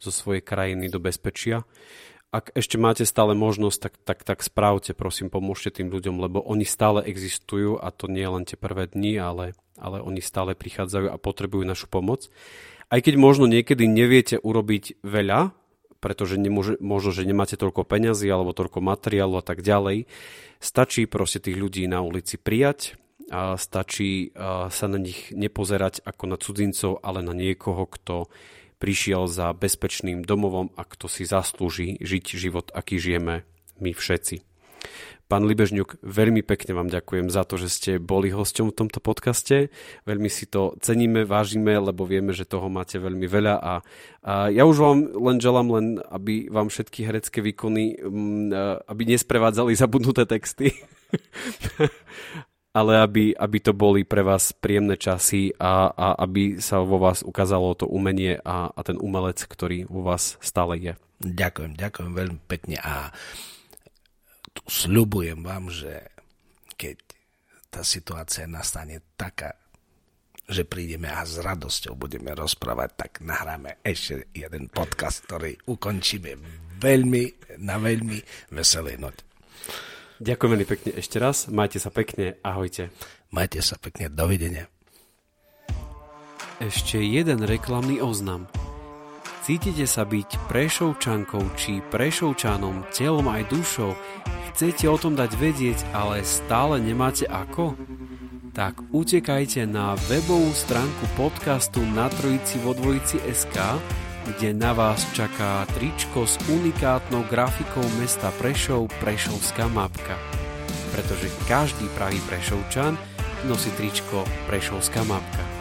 zo svojej krajiny do bezpečia ak ešte máte stále možnosť, tak, tak, tak správte, prosím, pomôžte tým ľuďom, lebo oni stále existujú a to nie len tie prvé dni, ale, ale oni stále prichádzajú a potrebujú našu pomoc. Aj keď možno niekedy neviete urobiť veľa, pretože nemôže, možno, že nemáte toľko peňazí alebo toľko materiálu a tak ďalej, stačí proste tých ľudí na ulici prijať a stačí sa na nich nepozerať ako na cudzincov, ale na niekoho, kto prišiel za bezpečným domovom a kto si zaslúži žiť život, aký žijeme my všetci. Pán Libežňuk, veľmi pekne vám ďakujem za to, že ste boli hosťom v tomto podcaste. Veľmi si to ceníme, vážime, lebo vieme, že toho máte veľmi veľa a, a ja už vám len želám len, aby vám všetky herecké výkony, mm, aby nesprevádzali zabudnuté texty. ale aby, aby to boli pre vás príjemné časy a, a aby sa vo vás ukázalo to umenie a, a ten umelec, ktorý vo vás stále je. Ďakujem, ďakujem veľmi pekne a tu sľubujem vám, že keď tá situácia nastane taká, že prídeme a s radosťou budeme rozprávať, tak nahráme ešte jeden podcast, ktorý ukončíme veľmi, na veľmi veselej note. Ďakujem veľmi pekne ešte raz, majte sa pekne, ahojte. Majte sa pekne, dovidenia. Ešte jeden reklamný oznam. Cítite sa byť prešovčankou či prešovčanom telom aj dušou? Chcete o tom dať vedieť, ale stále nemáte ako? Tak utekajte na webovú stránku podcastu na trojici vo dvojici SK, kde na vás čaká tričko s unikátnou grafikou mesta Prešov Prešovská mapka. Pretože každý pravý Prešovčan nosí tričko Prešovská mapka.